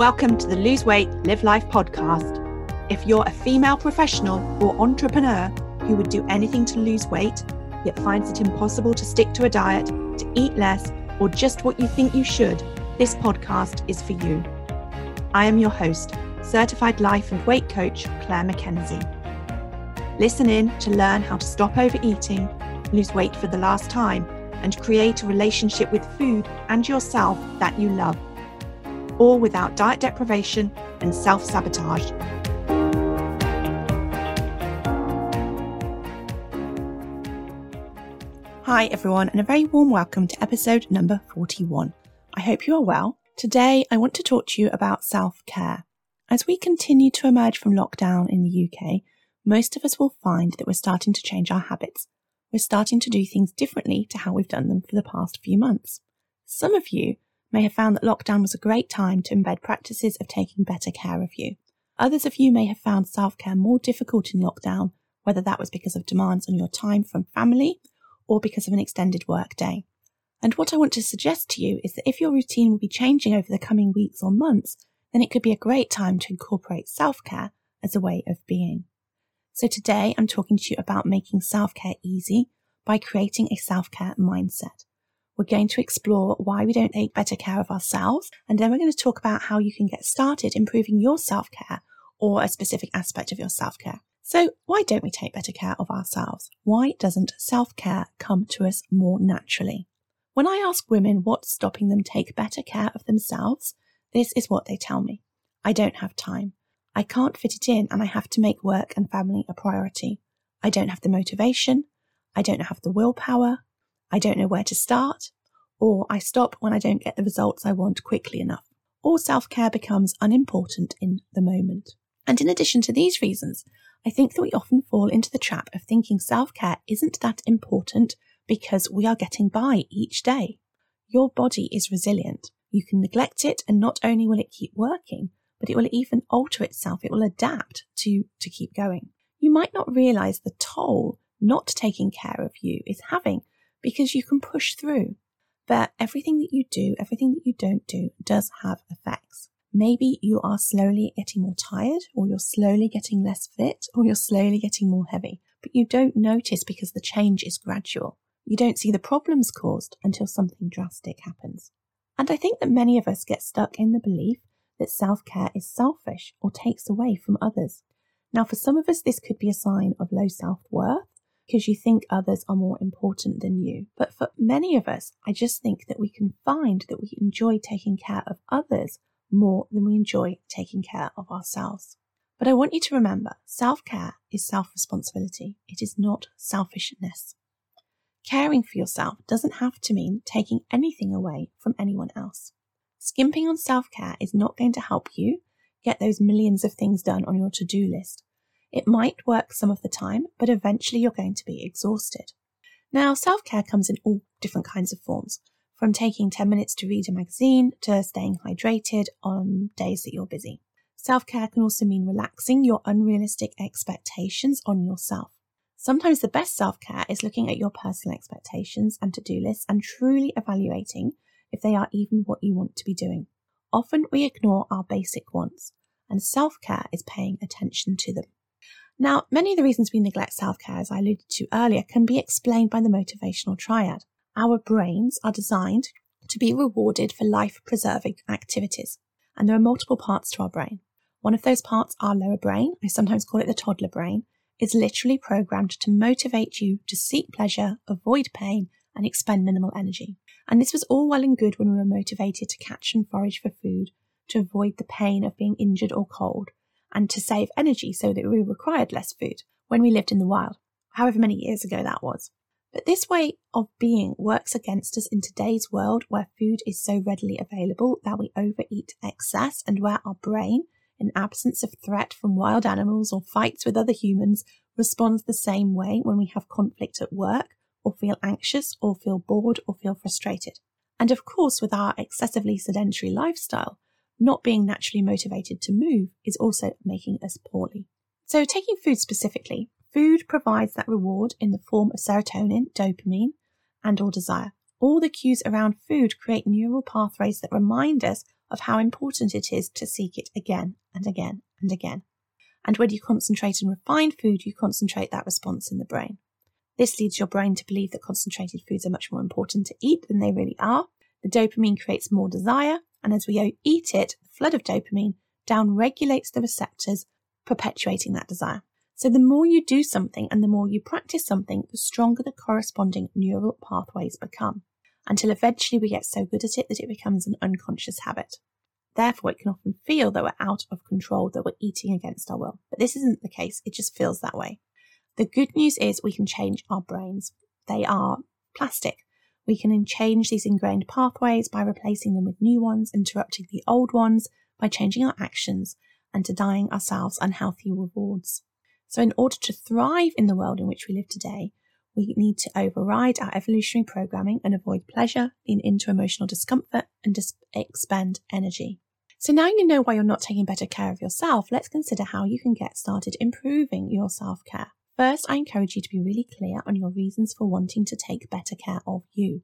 Welcome to the Lose Weight, Live Life podcast. If you're a female professional or entrepreneur who would do anything to lose weight, yet finds it impossible to stick to a diet, to eat less, or just what you think you should, this podcast is for you. I am your host, certified life and weight coach Claire McKenzie. Listen in to learn how to stop overeating, lose weight for the last time, and create a relationship with food and yourself that you love all without diet deprivation and self sabotage. Hi, everyone, and a very warm welcome to episode number 41. I hope you are well. Today, I want to talk to you about self care. As we continue to emerge from lockdown in the UK, most of us will find that we're starting to change our habits. We're starting to do things differently to how we've done them for the past few months. Some of you may have found that lockdown was a great time to embed practices of taking better care of you. Others of you may have found self care more difficult in lockdown, whether that was because of demands on your time from family or because of an extended work day. And what I want to suggest to you is that if your routine will be changing over the coming weeks or months, then it could be a great time to incorporate self care as a way of being. So today I'm talking to you about making self care easy by creating a self care mindset. We're going to explore why we don't take better care of ourselves, and then we're going to talk about how you can get started improving your self care or a specific aspect of your self care. So, why don't we take better care of ourselves? Why doesn't self care come to us more naturally? When I ask women what's stopping them take better care of themselves, this is what they tell me. I don't have time. I can't fit it in and I have to make work and family a priority. I don't have the motivation. I don't have the willpower. I don't know where to start, or I stop when I don't get the results I want quickly enough, or self care becomes unimportant in the moment. And in addition to these reasons, I think that we often fall into the trap of thinking self care isn't that important because we are getting by each day. Your body is resilient. You can neglect it, and not only will it keep working, but it will even alter itself. It will adapt to, to keep going. You might not realize the toll not taking care of you is having because you can push through. But everything that you do, everything that you don't do does have effects. Maybe you are slowly getting more tired, or you're slowly getting less fit, or you're slowly getting more heavy, but you don't notice because the change is gradual. You don't see the problems caused until something drastic happens. And I think that many of us get stuck in the belief that self care is selfish or takes away from others. Now, for some of us, this could be a sign of low self worth because you think others are more important than you. But for many of us, I just think that we can find that we enjoy taking care of others more than we enjoy taking care of ourselves. But I want you to remember self care is self responsibility, it is not selfishness. Caring for yourself doesn't have to mean taking anything away from anyone else. Skimping on self care is not going to help you get those millions of things done on your to do list. It might work some of the time, but eventually you're going to be exhausted. Now, self care comes in all different kinds of forms, from taking 10 minutes to read a magazine to staying hydrated on days that you're busy. Self care can also mean relaxing your unrealistic expectations on yourself. Sometimes the best self care is looking at your personal expectations and to do lists and truly evaluating if they are even what you want to be doing. Often we ignore our basic wants, and self care is paying attention to them. Now, many of the reasons we neglect self care, as I alluded to earlier, can be explained by the motivational triad. Our brains are designed to be rewarded for life preserving activities, and there are multiple parts to our brain. One of those parts, our lower brain, I sometimes call it the toddler brain, is literally programmed to motivate you to seek pleasure, avoid pain, and expend minimal energy. And this was all well and good when we were motivated to catch and forage for food, to avoid the pain of being injured or cold, and to save energy so that we required less food when we lived in the wild, however many years ago that was. But this way of being works against us in today's world where food is so readily available that we overeat excess and where our brain, in absence of threat from wild animals or fights with other humans, responds the same way when we have conflict at work or feel anxious or feel bored or feel frustrated. And of course, with our excessively sedentary lifestyle, not being naturally motivated to move is also making us poorly. So, taking food specifically, food provides that reward in the form of serotonin, dopamine, and or desire. All the cues around food create neural pathways that remind us of how important it is to seek it again and again and again. And when you concentrate on refined food, you concentrate that response in the brain. This leads your brain to believe that concentrated foods are much more important to eat than they really are. The dopamine creates more desire, and as we eat it, the flood of dopamine down regulates the receptors, perpetuating that desire. So the more you do something and the more you practice something, the stronger the corresponding neural pathways become, until eventually we get so good at it that it becomes an unconscious habit. Therefore, it can often feel that we're out of control, that we're eating against our will. But this isn't the case, it just feels that way. The good news is we can change our brains. They are plastic. We can change these ingrained pathways by replacing them with new ones, interrupting the old ones, by changing our actions and denying ourselves unhealthy rewards. So, in order to thrive in the world in which we live today, we need to override our evolutionary programming and avoid pleasure, lean into emotional discomfort, and dis- expend energy. So now you know why you're not taking better care of yourself, let's consider how you can get started improving your self care. First, I encourage you to be really clear on your reasons for wanting to take better care of you.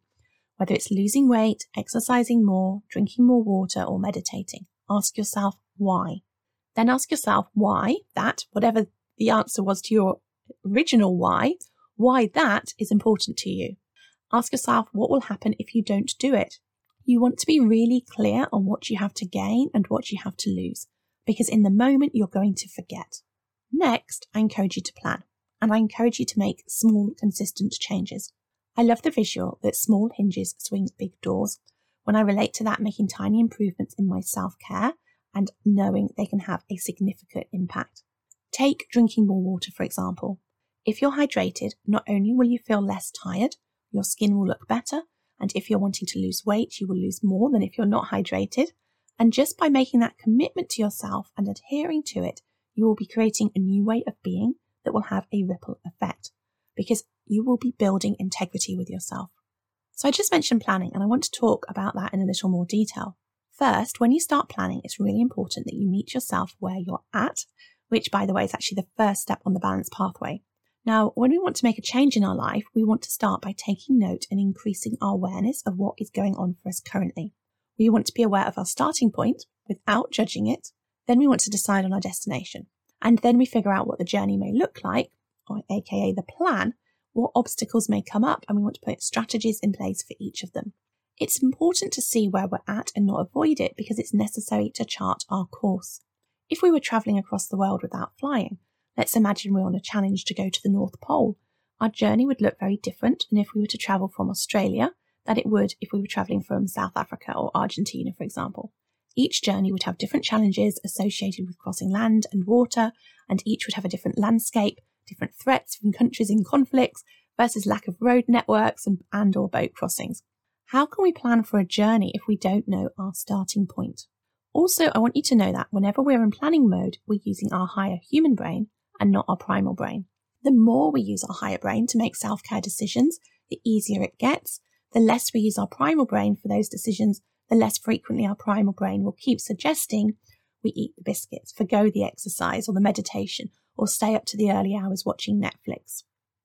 Whether it's losing weight, exercising more, drinking more water, or meditating, ask yourself why. Then ask yourself why that, whatever the answer was to your original why, why that is important to you. Ask yourself what will happen if you don't do it. You want to be really clear on what you have to gain and what you have to lose, because in the moment you're going to forget. Next, I encourage you to plan, and I encourage you to make small, consistent changes. I love the visual that small hinges swing big doors. When I relate to that, making tiny improvements in my self care and knowing they can have a significant impact. Take drinking more water, for example. If you're hydrated, not only will you feel less tired, your skin will look better, and if you're wanting to lose weight, you will lose more than if you're not hydrated. And just by making that commitment to yourself and adhering to it, you will be creating a new way of being that will have a ripple effect because you will be building integrity with yourself. So I just mentioned planning and I want to talk about that in a little more detail. First, when you start planning, it's really important that you meet yourself where you're at which, by the way, is actually the first step on the balance pathway. Now, when we want to make a change in our life, we want to start by taking note and increasing our awareness of what is going on for us currently. We want to be aware of our starting point without judging it. Then we want to decide on our destination. And then we figure out what the journey may look like, or aka the plan, what obstacles may come up, and we want to put strategies in place for each of them. It's important to see where we're at and not avoid it because it's necessary to chart our course. If we were travelling across the world without flying, let's imagine we're on a challenge to go to the North Pole, our journey would look very different than if we were to travel from Australia than it would if we were travelling from South Africa or Argentina, for example. Each journey would have different challenges associated with crossing land and water, and each would have a different landscape, different threats from countries in conflicts versus lack of road networks and, and or boat crossings. How can we plan for a journey if we don't know our starting point? Also, I want you to know that whenever we're in planning mode, we're using our higher human brain and not our primal brain. The more we use our higher brain to make self care decisions, the easier it gets. The less we use our primal brain for those decisions, the less frequently our primal brain will keep suggesting we eat the biscuits, forgo the exercise or the meditation, or stay up to the early hours watching Netflix.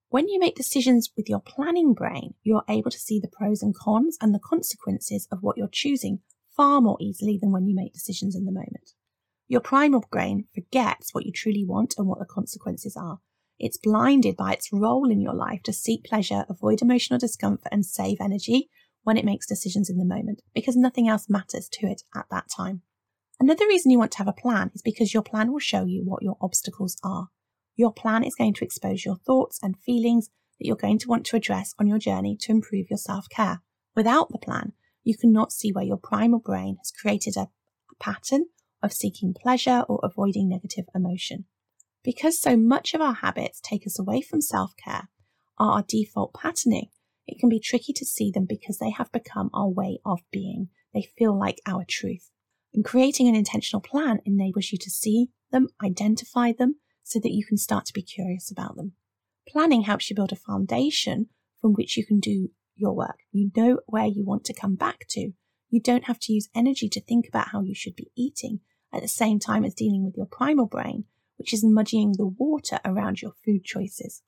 When you make decisions with your planning brain, you're able to see the pros and cons and the consequences of what you're choosing far more easily than when you make decisions in the moment. Your primal brain forgets what you truly want and what the consequences are. It's blinded by its role in your life to seek pleasure, avoid emotional discomfort, and save energy when it makes decisions in the moment because nothing else matters to it at that time. Another reason you want to have a plan is because your plan will show you what your obstacles are. Your plan is going to expose your thoughts and feelings that you're going to want to address on your journey to improve your self care. Without the plan, you cannot see where your primal brain has created a, a pattern of seeking pleasure or avoiding negative emotion. Because so much of our habits take us away from self care, are our default patterning, it can be tricky to see them because they have become our way of being. They feel like our truth. And creating an intentional plan enables you to see them, identify them, so that you can start to be curious about them. Planning helps you build a foundation from which you can do your work. You know where you want to come back to. You don't have to use energy to think about how you should be eating at the same time as dealing with your primal brain, which is muddying the water around your food choices.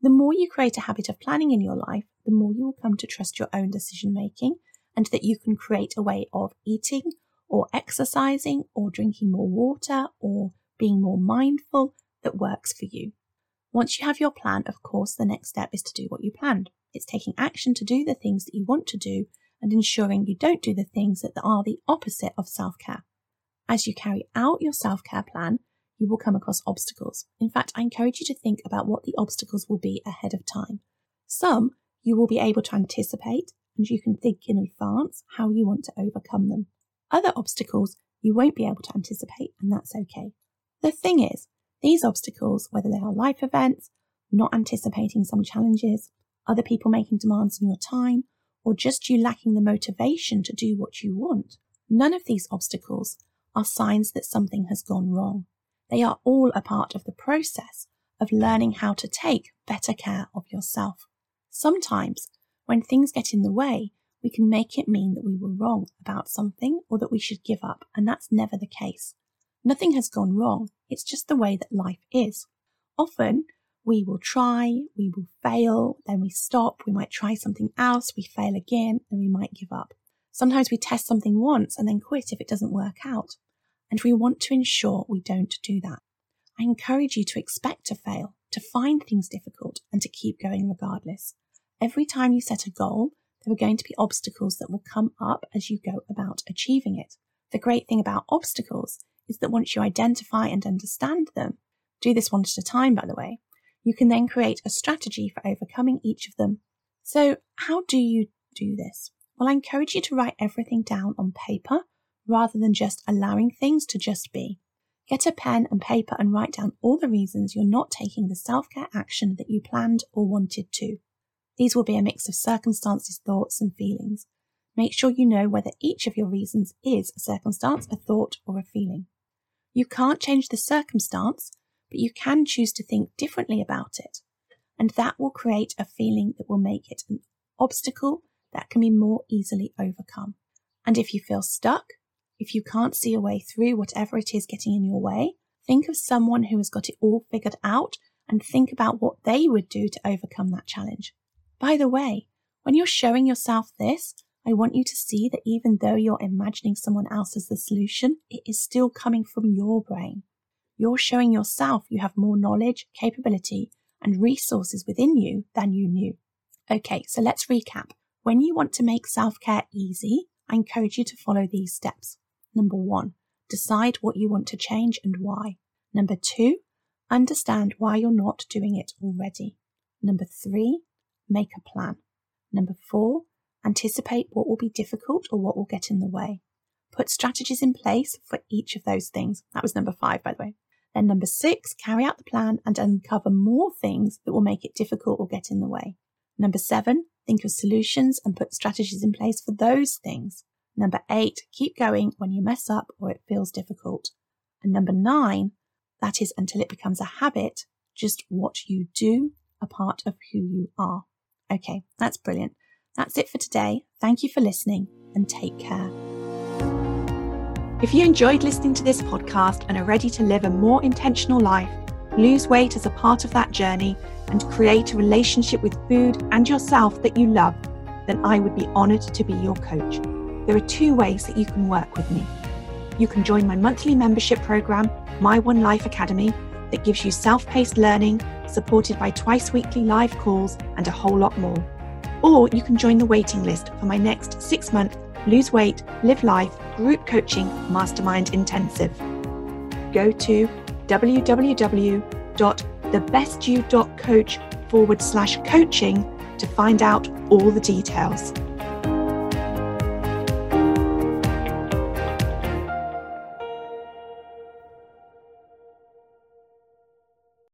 The more you create a habit of planning in your life, the more you will come to trust your own decision making and that you can create a way of eating or exercising or drinking more water or being more mindful that works for you. Once you have your plan, of course, the next step is to do what you planned. It's taking action to do the things that you want to do and ensuring you don't do the things that are the opposite of self care. As you carry out your self care plan, you will come across obstacles. In fact, I encourage you to think about what the obstacles will be ahead of time. Some you will be able to anticipate and you can think in advance how you want to overcome them. Other obstacles you won't be able to anticipate, and that's okay. The thing is, these obstacles, whether they are life events, not anticipating some challenges, other people making demands on your time, or just you lacking the motivation to do what you want, none of these obstacles are signs that something has gone wrong. They are all a part of the process of learning how to take better care of yourself. Sometimes, when things get in the way, we can make it mean that we were wrong about something or that we should give up, and that's never the case. Nothing has gone wrong, it's just the way that life is. Often, we will try, we will fail, then we stop, we might try something else, we fail again, and we might give up. Sometimes we test something once and then quit if it doesn't work out. And we want to ensure we don't do that. I encourage you to expect to fail, to find things difficult, and to keep going regardless. Every time you set a goal, there are going to be obstacles that will come up as you go about achieving it. The great thing about obstacles is that once you identify and understand them, do this one at a time, by the way, you can then create a strategy for overcoming each of them. So, how do you do this? Well, I encourage you to write everything down on paper rather than just allowing things to just be. Get a pen and paper and write down all the reasons you're not taking the self care action that you planned or wanted to. These will be a mix of circumstances, thoughts, and feelings. Make sure you know whether each of your reasons is a circumstance, a thought, or a feeling. You can't change the circumstance, but you can choose to think differently about it. And that will create a feeling that will make it an obstacle that can be more easily overcome. And if you feel stuck, if you can't see a way through whatever it is getting in your way, think of someone who has got it all figured out and think about what they would do to overcome that challenge. By the way, when you're showing yourself this, I want you to see that even though you're imagining someone else as the solution, it is still coming from your brain. You're showing yourself you have more knowledge, capability, and resources within you than you knew. Okay, so let's recap. When you want to make self care easy, I encourage you to follow these steps. Number one, decide what you want to change and why. Number two, understand why you're not doing it already. Number three, make a plan. Number four, anticipate what will be difficult or what will get in the way. Put strategies in place for each of those things. That was number five, by the way. Then number six, carry out the plan and uncover more things that will make it difficult or get in the way. Number seven, think of solutions and put strategies in place for those things. Number eight, keep going when you mess up or it feels difficult. And number nine, that is until it becomes a habit, just what you do, a part of who you are. Okay, that's brilliant. That's it for today. Thank you for listening and take care. If you enjoyed listening to this podcast and are ready to live a more intentional life, lose weight as a part of that journey, and create a relationship with food and yourself that you love, then I would be honoured to be your coach. There are two ways that you can work with me. You can join my monthly membership program, My One Life Academy, that gives you self paced learning, supported by twice weekly live calls, and a whole lot more. Or you can join the waiting list for my next six month Lose Weight, Live Life Group Coaching Mastermind Intensive. Go to www.thebestyou.coach forward slash coaching to find out all the details.